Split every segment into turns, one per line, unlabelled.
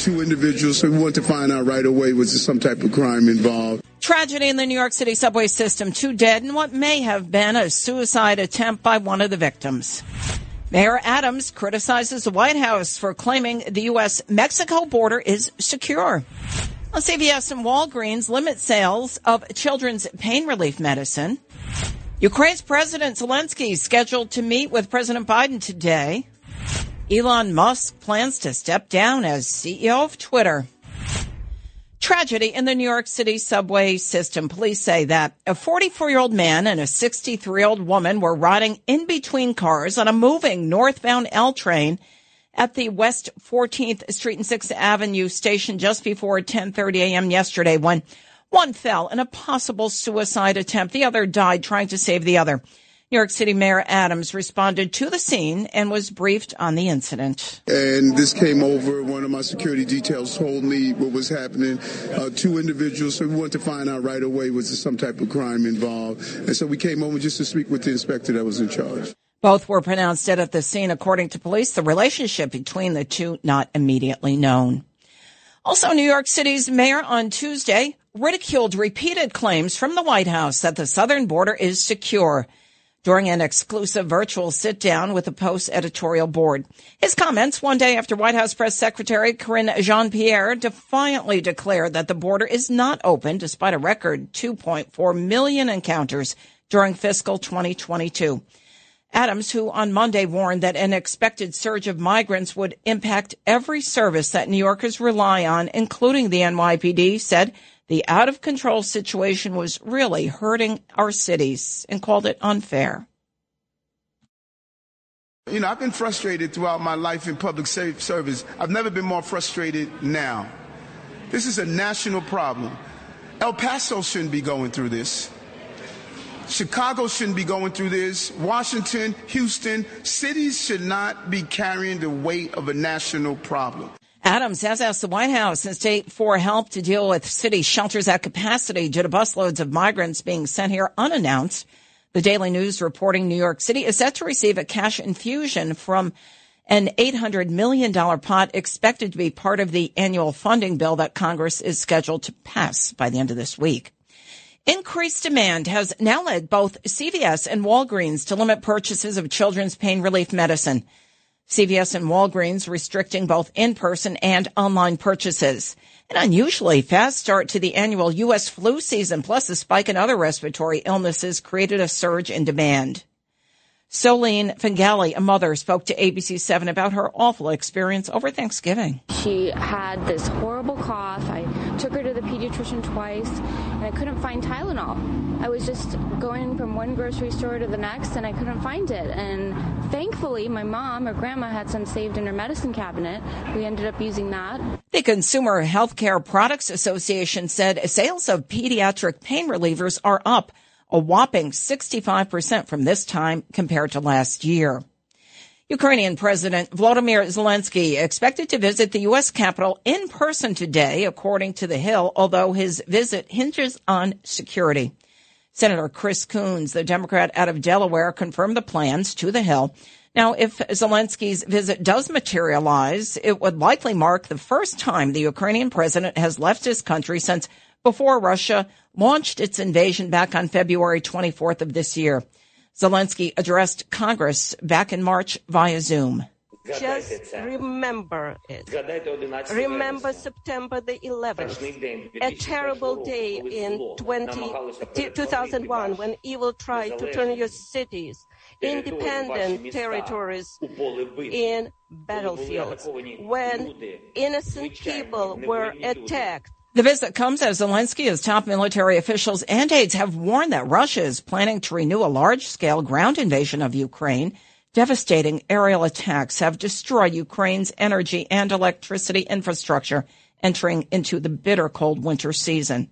Two individuals, we want to find out right away was there some type of crime involved.
Tragedy in the New York City subway system. Two dead in what may have been a suicide attempt by one of the victims. Mayor Adams criticizes the White House for claiming the U.S. Mexico border is secure. Well, CVS and Walgreens limit sales of children's pain relief medicine. Ukraine's President Zelensky is scheduled to meet with President Biden today. Elon Musk plans to step down as CEO of Twitter. Tragedy in the New York City subway system. Police say that a 44 year old man and a 63 year old woman were riding in between cars on a moving northbound L train at the West 14th Street and 6th Avenue station just before 10:30 a.m. yesterday when one fell in a possible suicide attempt. The other died trying to save the other. New York City Mayor Adams responded to the scene and was briefed on the incident.
And this came over. One of my security details told me what was happening. Uh, two individuals, so we wanted to find out right away was there some type of crime involved. And so we came over just to speak with the inspector that was in charge.
Both were pronounced dead at the scene, according to police. The relationship between the two not immediately known. Also, New York City's mayor on Tuesday ridiculed repeated claims from the White House that the southern border is secure during an exclusive virtual sit down with the Post editorial board. His comments one day after White House Press Secretary Karine Jean-Pierre defiantly declared that the border is not open despite a record 2.4 million encounters during fiscal 2022. Adams, who on Monday warned that an expected surge of migrants would impact every service that New Yorkers rely on, including the NYPD, said the out of control situation was really hurting our cities and called it unfair.
You know, I've been frustrated throughout my life in public service. I've never been more frustrated now. This is a national problem. El Paso shouldn't be going through this. Chicago shouldn't be going through this. Washington, Houston, cities should not be carrying the weight of a national problem.
Adams has asked the White House and state for help to deal with city shelters at capacity due to busloads of migrants being sent here unannounced. The Daily News reporting New York City is set to receive a cash infusion from an $800 million pot expected to be part of the annual funding bill that Congress is scheduled to pass by the end of this week. Increased demand has now led both CVS and Walgreens to limit purchases of children's pain relief medicine. CVS and Walgreens restricting both in-person and online purchases. An unusually fast start to the annual U.S. flu season plus a spike in other respiratory illnesses created a surge in demand. Solene Fingali, a mother, spoke to ABC7 about her awful experience over Thanksgiving.
She had this horrible cough. I took her to the pediatrician twice and I couldn't find Tylenol. I was just going from one grocery store to the next and I couldn't find it. And thankfully, my mom or grandma had some saved in her medicine cabinet. We ended up using that.
The Consumer Healthcare Products Association said sales of pediatric pain relievers are up a whopping 65% from this time compared to last year. Ukrainian President Volodymyr Zelensky expected to visit the U.S. Capitol in person today, according to The Hill, although his visit hinges on security. Senator Chris Coons, the Democrat out of Delaware, confirmed the plans to The Hill. Now, if Zelensky's visit does materialize, it would likely mark the first time the Ukrainian president has left his country since before Russia launched its invasion back on February 24th of this year. Zelensky addressed Congress back in March via Zoom.
Just remember it. Remember September the 11th, a terrible day in 20, 2001 when evil tried to turn your cities, independent territories, in battlefields, when innocent people were attacked
the visit comes as Zelensky, top military officials and aides have warned that Russia is planning to renew a large-scale ground invasion of Ukraine. Devastating aerial attacks have destroyed Ukraine's energy and electricity infrastructure entering into the bitter cold winter season.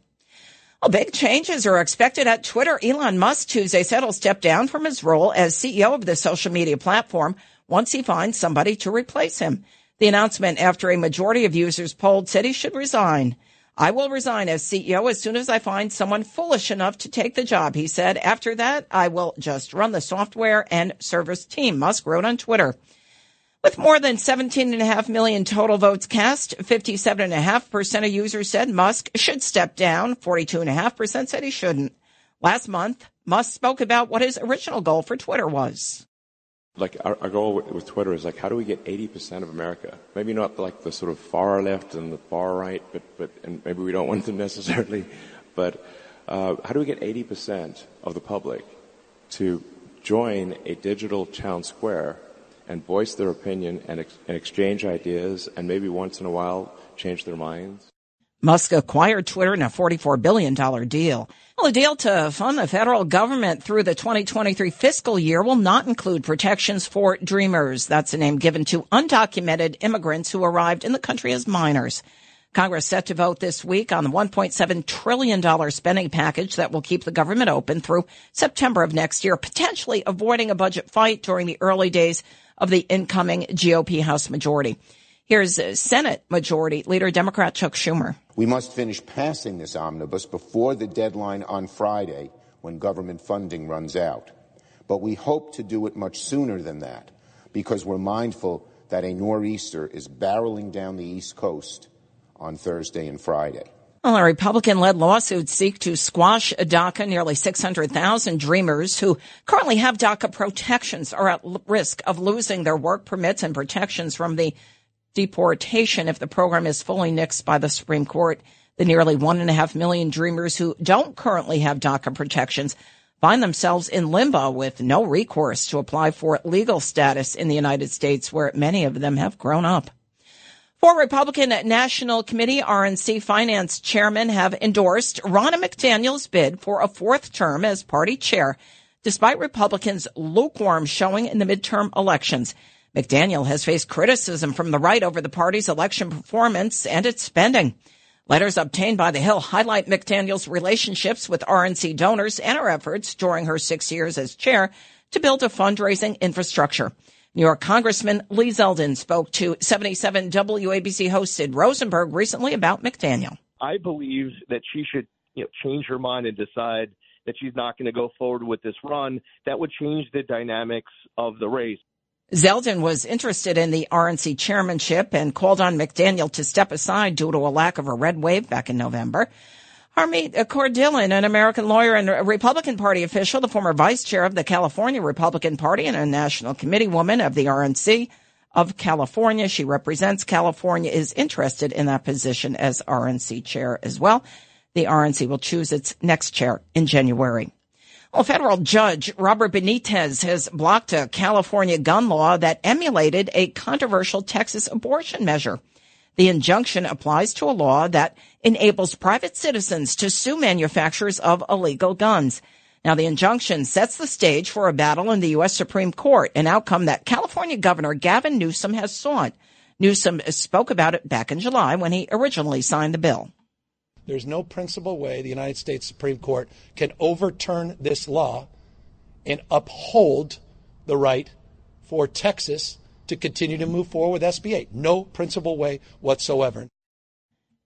Well, big changes are expected at Twitter. Elon Musk Tuesday said he'll step down from his role as CEO of the social media platform once he finds somebody to replace him. The announcement after a majority of users polled said he should resign. I will resign as CEO as soon as I find someone foolish enough to take the job, he said. After that, I will just run the software and service team, Musk wrote on Twitter. With more than 17.5 million total votes cast, 57.5% of users said Musk should step down. 42.5% said he shouldn't. Last month, Musk spoke about what his original goal for Twitter was.
Like our, our goal with, Twitter is like, how do we get 80% of America? Maybe not like the sort of far left and the far right, but, but, and maybe we don't want them necessarily, but, uh, how do we get 80% of the public to join a digital town square and voice their opinion and, ex- and exchange ideas and maybe once in a while change their minds.
Musk acquired Twitter in a $44 billion deal. Well, a deal to fund the federal government through the 2023 fiscal year will not include protections for dreamers. That's a name given to undocumented immigrants who arrived in the country as minors. Congress set to vote this week on the $1.7 trillion spending package that will keep the government open through September of next year, potentially avoiding a budget fight during the early days of the incoming GOP House majority. Here's Senate Majority Leader Democrat Chuck Schumer.
We must finish passing this omnibus before the deadline on Friday when government funding runs out. But we hope to do it much sooner than that because we're mindful that a nor'easter is barreling down the East Coast on Thursday and Friday.
Well, a Republican-led lawsuit seek to squash DACA. Nearly 600,000 Dreamers who currently have DACA protections are at risk of losing their work permits and protections from the deportation if the program is fully nixed by the Supreme Court. The nearly one and a half million Dreamers who don't currently have DACA protections find themselves in limbo with no recourse to apply for legal status in the United States where many of them have grown up. Four Republican National Committee RNC Finance chairmen have endorsed Ronna McDaniel's bid for a fourth term as party chair, despite Republicans' lukewarm showing in the midterm elections. McDaniel has faced criticism from the right over the party's election performance and its spending. Letters obtained by the Hill highlight McDaniel's relationships with RNC donors and her efforts during her six years as chair to build a fundraising infrastructure. New York Congressman Lee Zeldin spoke to 77 WABC host Sid Rosenberg recently about McDaniel.
I believe that she should you know, change her mind and decide that she's not going to go forward with this run. That would change the dynamics of the race.
Zeldin was interested in the RNC chairmanship and called on McDaniel to step aside due to a lack of a red wave back in November. Harmeet Kaur Dhillon, an American lawyer and a Republican Party official, the former vice chair of the California Republican Party and a national committee woman of the RNC of California. She represents California, is interested in that position as RNC chair as well. The RNC will choose its next chair in January. Well, federal judge Robert Benitez has blocked a California gun law that emulated a controversial Texas abortion measure. The injunction applies to a law that enables private citizens to sue manufacturers of illegal guns. Now, the injunction sets the stage for a battle in the U.S. Supreme Court, an outcome that California Governor Gavin Newsom has sought. Newsom spoke about it back in July when he originally signed the bill.
There's no principal way the United States Supreme Court can overturn this law and uphold the right for Texas to continue to move forward with SB 8. No principal way whatsoever.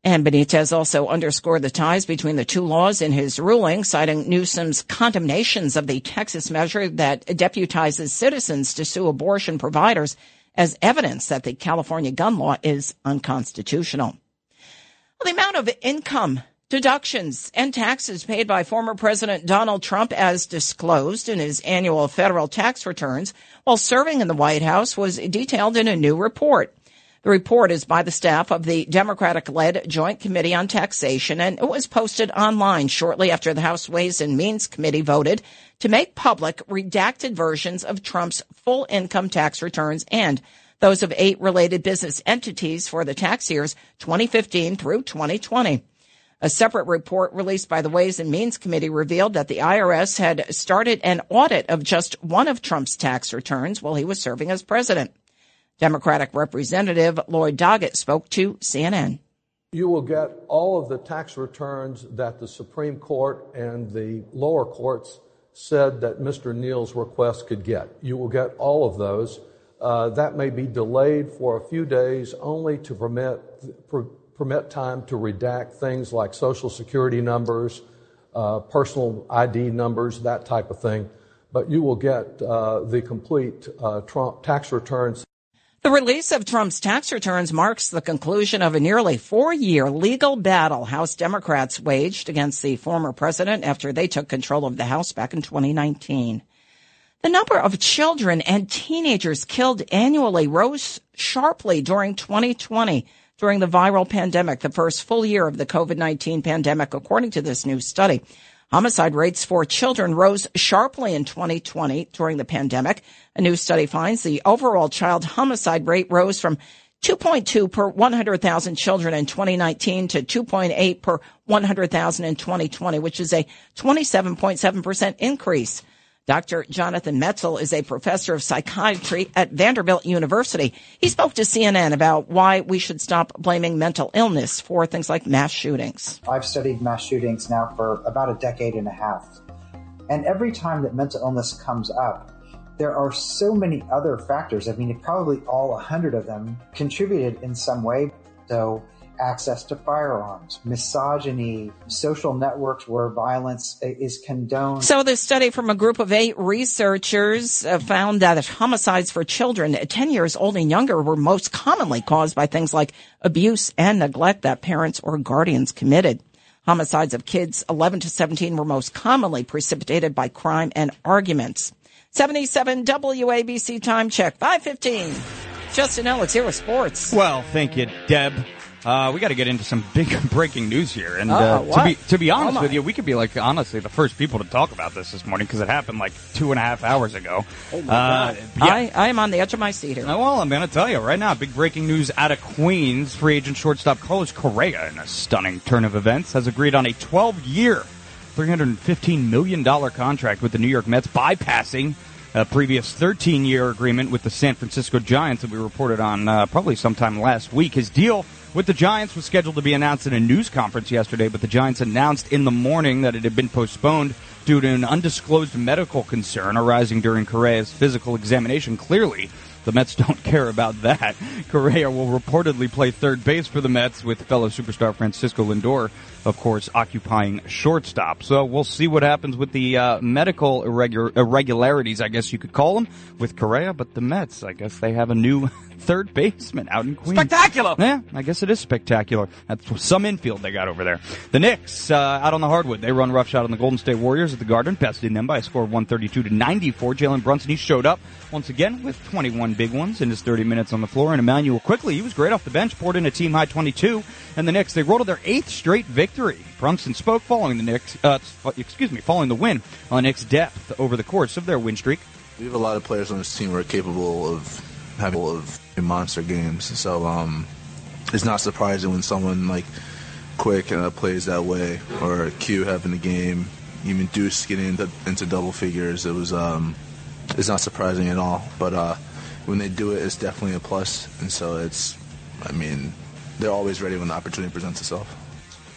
And Benitez also underscored the ties between the two laws in his ruling, citing Newsom's condemnations of the Texas measure that deputizes citizens to sue abortion providers as evidence that the California gun law is unconstitutional. The amount of income deductions and taxes paid by former President Donald Trump as disclosed in his annual federal tax returns while serving in the White House was detailed in a new report. The report is by the staff of the Democratic led Joint Committee on Taxation and it was posted online shortly after the House Ways and Means Committee voted to make public redacted versions of Trump's full income tax returns and those of eight related business entities for the tax years 2015 through 2020. A separate report released by the Ways and Means Committee revealed that the IRS had started an audit of just one of Trump's tax returns while he was serving as president. Democratic Representative Lloyd Doggett spoke to CNN.
You will get all of the tax returns that the Supreme Court and the lower courts said that Mr. Neal's request could get. You will get all of those. Uh, that may be delayed for a few days only to permit, per, permit time to redact things like social security numbers, uh, personal ID numbers, that type of thing. But you will get uh, the complete uh, Trump tax returns.
The release of Trump's tax returns marks the conclusion of a nearly four year legal battle House Democrats waged against the former president after they took control of the House back in 2019. The number of children and teenagers killed annually rose sharply during 2020 during the viral pandemic, the first full year of the COVID-19 pandemic, according to this new study. Homicide rates for children rose sharply in 2020 during the pandemic. A new study finds the overall child homicide rate rose from 2.2 per 100,000 children in 2019 to 2.8 per 100,000 in 2020, which is a 27.7% increase. Dr. Jonathan Metzl is a professor of psychiatry at Vanderbilt University. He spoke to CNN about why we should stop blaming mental illness for things like mass shootings.
I've studied mass shootings now for about a decade and a half. And every time that mental illness comes up, there are so many other factors. I mean, probably all a hundred of them contributed in some way. So access to firearms, misogyny, social networks where violence is condoned.
So this study from a group of eight researchers uh, found that homicides for children 10 years old and younger were most commonly caused by things like abuse and neglect that parents or guardians committed. Homicides of kids 11 to 17 were most commonly precipitated by crime and arguments. 77 WABC time check, 515. Justin Ellis here with sports.
Well, thank you, Deb. Uh, we got to get into some big breaking news here, and uh, to be to be honest with you, we could be like honestly the first people to talk about this this morning because it happened like two and a half hours ago.
Oh my uh, God! Yeah. I I am on the edge of my seat here.
Well, I'm going to tell you right now, big breaking news out of Queens: free agent shortstop Carlos Correa, in a stunning turn of events, has agreed on a 12-year, 315 million dollar contract with the New York Mets, bypassing a previous 13 year agreement with the San Francisco Giants that we reported on uh, probably sometime last week. His deal with the Giants was scheduled to be announced in a news conference yesterday, but the Giants announced in the morning that it had been postponed due to an undisclosed medical concern arising during Correa's physical examination. Clearly, the Mets don't care about that. Correa will reportedly play third base for the Mets with fellow superstar Francisco Lindor, of course, occupying shortstop. So we'll see what happens with the uh, medical irregular- irregularities, I guess you could call them, with Correa. But the Mets, I guess they have a new third baseman out in Queens.
Spectacular!
Yeah, I guess it is spectacular. That's some infield they got over there. The Knicks, uh, out on the hardwood, they run roughshod on the Golden State Warriors at the Garden, besting them by a score of 132 to 94. Jalen Brunson, he showed up once again with 21 big ones in his 30 minutes on the floor. And Immanuel Quickley, he was great off the bench, poured in a team high 22. And the Knicks, they rolled to their eighth straight victory. Brunson spoke following the Knicks, uh, excuse me, following the win on the Knicks' depth over the course of their win streak.
We have a lot of players on this team who are capable of having of monster games. So um, it's not surprising when someone like Quick uh, plays that way, or Q having a game, even Deuce getting into, into double figures. It was um, it's not surprising at all. But uh, when they do it, it's definitely a plus. And so it's, I mean, they're always ready when the opportunity presents itself.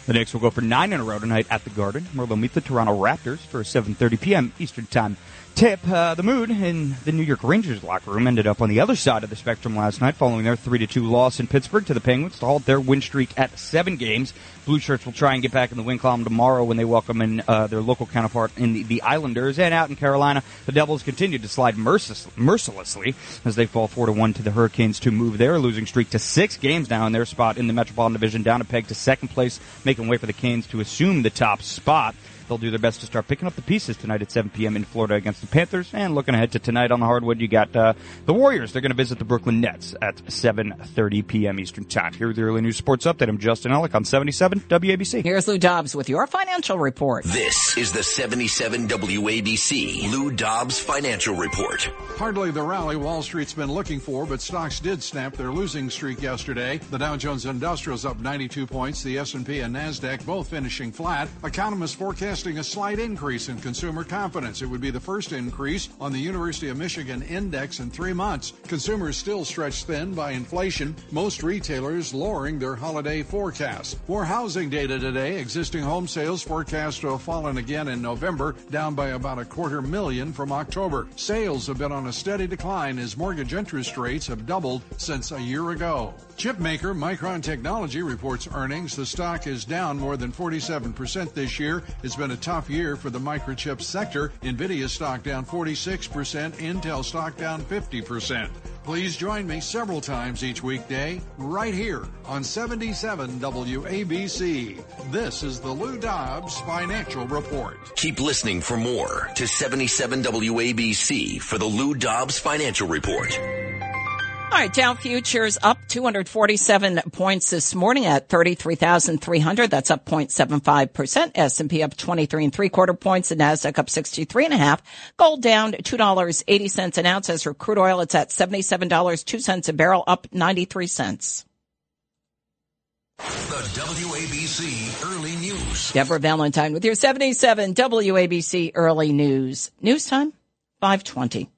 The Knicks will go for nine in a row tonight at the Garden, where they'll meet the Toronto Raptors for a 7:30 p.m. Eastern Time tip, uh, the mood in the New York Rangers locker room ended up on the other side of the spectrum last night following their 3-2 loss in Pittsburgh to the Penguins to halt their win streak at seven games. Blue Shirts will try and get back in the win column tomorrow when they welcome in uh, their local counterpart in the, the, Islanders. And out in Carolina, the Devils continue to slide mercilessly as they fall four to one to the Hurricanes to move their losing streak to six games now in their spot in the Metropolitan Division down a peg to second place, making way for the Canes to assume the top spot. They'll do their best to start picking up the pieces tonight at 7 p.m. in Florida against the Panthers. And looking ahead to tonight on the hardwood, you got uh, the Warriors. They're going to visit the Brooklyn Nets at 7:30 p.m. Eastern Time. Here with the early news sports update. I'm Justin Ellick on 77 WABC.
Here's Lou Dobbs with your financial report.
This is the 77 WABC Lou Dobbs financial report.
Hardly the rally Wall Street's been looking for, but stocks did snap their losing streak yesterday. The Dow Jones Industrials up 92 points. The S&P and Nasdaq both finishing flat. Economists forecast forecasting a slight increase in consumer confidence. It would be the first increase on the University of Michigan index in three months. Consumers still stretched thin by inflation. Most retailers lowering their holiday forecast. More housing data today. Existing home sales forecast to have fallen again in November, down by about a quarter million from October. Sales have been on a steady decline as mortgage interest rates have doubled since a year ago. Chip maker Micron Technology reports earnings. The stock is down more than 47% this year. It's been a tough year for the microchip sector. Nvidia stock down 46%, Intel stock down 50%. Please join me several times each weekday right here on 77 WABC. This is the Lou Dobbs Financial Report.
Keep listening for more to 77 WABC for the Lou Dobbs Financial Report.
All right, Dow futures up 247 points this morning at 33,300. That's up 0.75%. S&P up 23 and three quarter points. The Nasdaq up 63 and a half. Gold down $2.80 an ounce. As for crude oil, it's at $77, 2 cents a barrel, up 93 cents.
The WABC Early News.
Deborah Valentine with your 77 WABC Early News. News time, 520.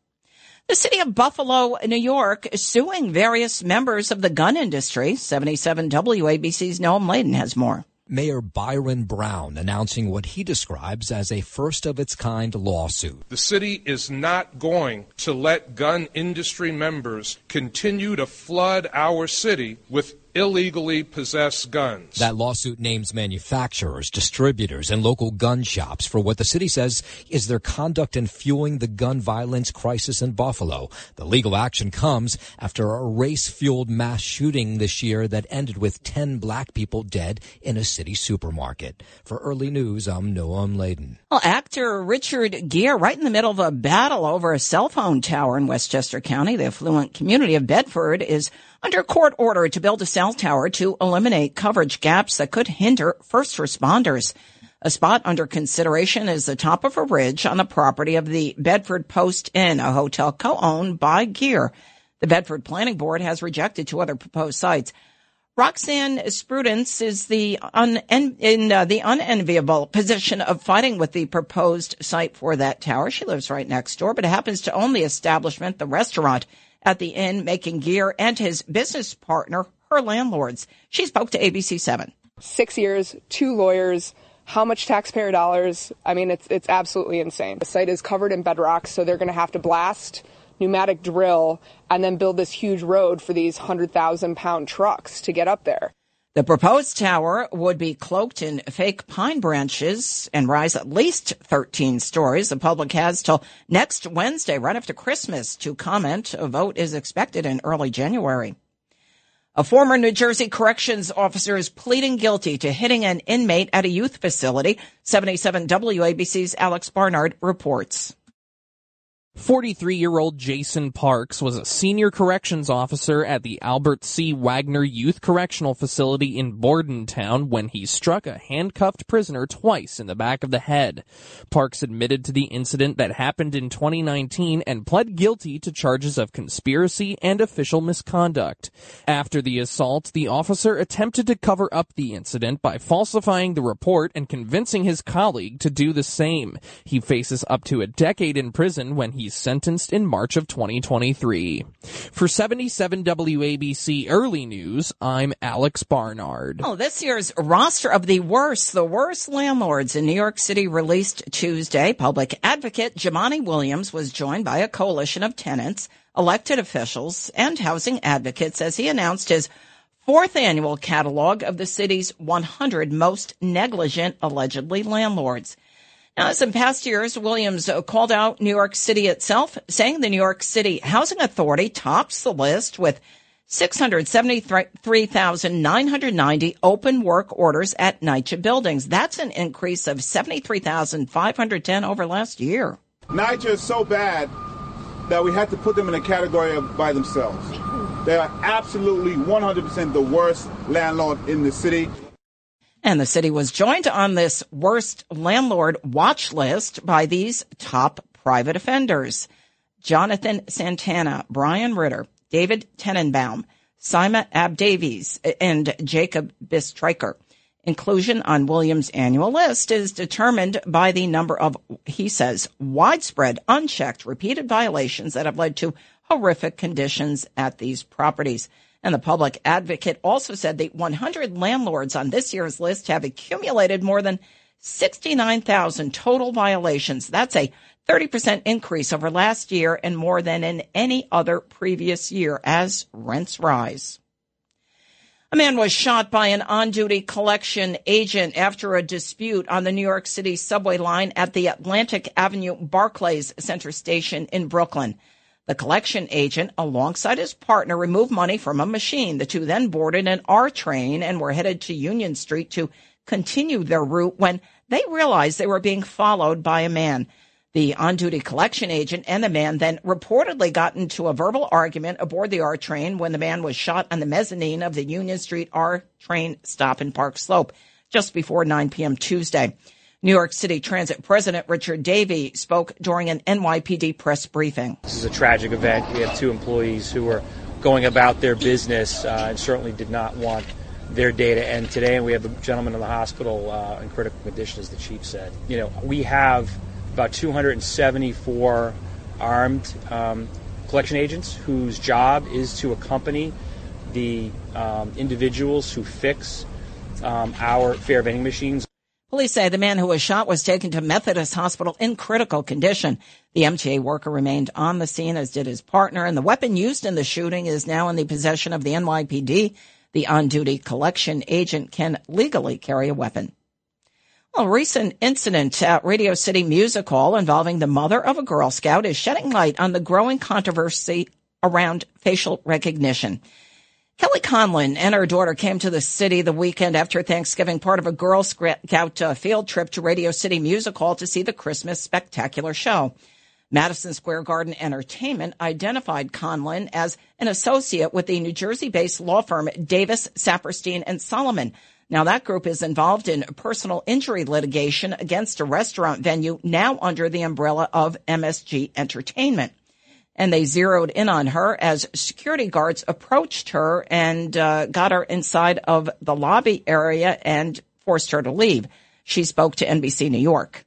The city of Buffalo, New York, is suing various members of the gun industry. 77 WABC's Noam Laden has more.
Mayor Byron Brown announcing what he describes as a first of its kind lawsuit.
The city is not going to let gun industry members continue to flood our city with illegally possess guns.
That lawsuit names manufacturers, distributors, and local gun shops for what the city says is their conduct in fueling the gun violence crisis in Buffalo. The legal action comes after a race fueled mass shooting this year that ended with 10 black people dead in a city supermarket. For early news, I'm Noam Laden.
Well, actor Richard Gere, right in the middle of a battle over a cell phone tower in Westchester County, the affluent community of Bedford, is under court order to build a cell tower to eliminate coverage gaps that could hinder first responders. A spot under consideration is the top of a ridge on the property of the Bedford Post Inn, a hotel co-owned by Gere. The Bedford Planning Board has rejected two other proposed sites. Roxanne Sprudence is the un- in uh, the unenviable position of fighting with the proposed site for that tower. She lives right next door, but happens to own the establishment, the restaurant at the inn, making Gere and his business partner her landlords. She spoke to ABC7.
Six years, two lawyers. How much taxpayer dollars? I mean, it's it's absolutely insane. The site is covered in bedrock, so they're going to have to blast pneumatic drill, and then build this huge road for these 100,000 pound trucks to get up there.
The proposed tower would be cloaked in fake pine branches and rise at least 13 stories. The public has till next Wednesday, right after Christmas, to comment. A vote is expected in early January. A former New Jersey corrections officer is pleading guilty to hitting an inmate at a youth facility. 77 WABC's Alex Barnard reports.
43 year old Jason Parks was a senior corrections officer at the Albert C. Wagner Youth Correctional Facility in Bordentown when he struck a handcuffed prisoner twice in the back of the head. Parks admitted to the incident that happened in 2019 and pled guilty to charges of conspiracy and official misconduct. After the assault, the officer attempted to cover up the incident by falsifying the report and convincing his colleague to do the same. He faces up to a decade in prison when he sentenced in March of 2023. For 77 WABC Early News, I'm Alex Barnard.
Oh, this year's roster of the worst, the worst landlords in New York City released Tuesday. Public advocate Jumaane Williams was joined by a coalition of tenants, elected officials, and housing advocates as he announced his fourth annual catalog of the city's 100 most negligent, allegedly, landlords. Uh, As in past years, Williams called out New York City itself, saying the New York City Housing Authority tops the list with 673,990 open work orders at NYCHA buildings. That's an increase of 73,510 over last year.
NYCHA is so bad that we had to put them in a category of by themselves. They are absolutely 100% the worst landlord in the city.
And the city was joined on this worst landlord watch list by these top private offenders. Jonathan Santana, Brian Ritter, David Tenenbaum, Simon Abdavies, and Jacob Bistryker. Inclusion on Williams' annual list is determined by the number of, he says, widespread, unchecked, repeated violations that have led to horrific conditions at these properties. And the public advocate also said the 100 landlords on this year's list have accumulated more than 69,000 total violations. That's a 30% increase over last year and more than in any other previous year as rents rise. A man was shot by an on-duty collection agent after a dispute on the New York City subway line at the Atlantic Avenue Barclays Center station in Brooklyn. The collection agent, alongside his partner, removed money from a machine. The two then boarded an R train and were headed to Union Street to continue their route when they realized they were being followed by a man. The on duty collection agent and the man then reportedly got into a verbal argument aboard the R train when the man was shot on the mezzanine of the Union Street R train stop in Park Slope just before 9 p.m. Tuesday. New York City Transit President Richard Davey spoke during an NYPD press briefing.
This is a tragic event. We have two employees who were going about their business uh, and certainly did not want their day to end today. And we have the gentleman in the hospital uh, in critical condition, as the chief said. You know, we have about 274 armed um, collection agents whose job is to accompany the um, individuals who fix um, our fare vending machines.
Police say the man who was shot was taken to Methodist Hospital in critical condition. The MTA worker remained on the scene, as did his partner, and the weapon used in the shooting is now in the possession of the NYPD. The on duty collection agent can legally carry a weapon. A recent incident at Radio City Music Hall involving the mother of a Girl Scout is shedding light on the growing controversy around facial recognition. Kelly Conlon and her daughter came to the city the weekend after Thanksgiving, part of a Girl Scout uh, field trip to Radio City Music Hall to see the Christmas Spectacular Show. Madison Square Garden Entertainment identified Conlon as an associate with the New Jersey-based law firm Davis, Saperstein, and Solomon, now that group is involved in personal injury litigation against a restaurant venue now under the umbrella of MSG Entertainment. And they zeroed in on her as security guards approached her and uh, got her inside of the lobby area and forced her to leave. She spoke to NBC New York.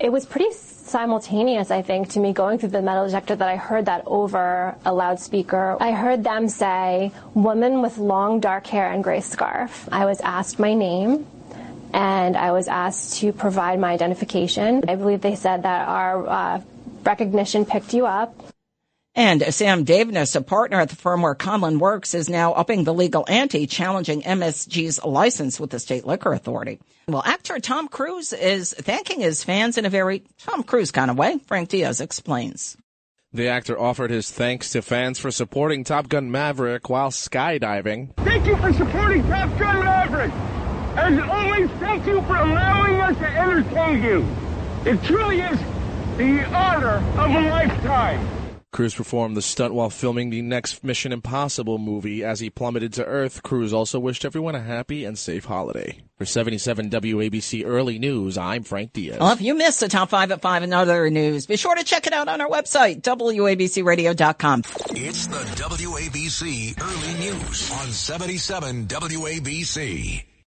It was pretty simultaneous, I think, to me going through the metal detector that I heard that over a loudspeaker. I heard them say, woman with long dark hair and gray scarf. I was asked my name and I was asked to provide my identification. I believe they said that our uh, recognition picked you up.
And Sam Davis, a partner at the firm where Conlon works, is now upping the legal ante, challenging MSG's license with the state liquor authority. Well, actor Tom Cruise is thanking his fans in a very Tom Cruise kind of way. Frank Diaz explains.
The actor offered his thanks to fans for supporting Top Gun Maverick while skydiving.
Thank you for supporting Top Gun Maverick. As always, thank you for allowing us to entertain you. It truly is the honor of a lifetime.
Cruise performed the stunt while filming the next Mission Impossible movie. As he plummeted to Earth, Cruise also wished everyone a happy and safe holiday. For 77 WABC Early News, I'm Frank Diaz.
Well, if you missed the top five at five and other news, be sure to check it out on our website, WABCRadio.com.
It's the WABC Early News on 77 WABC.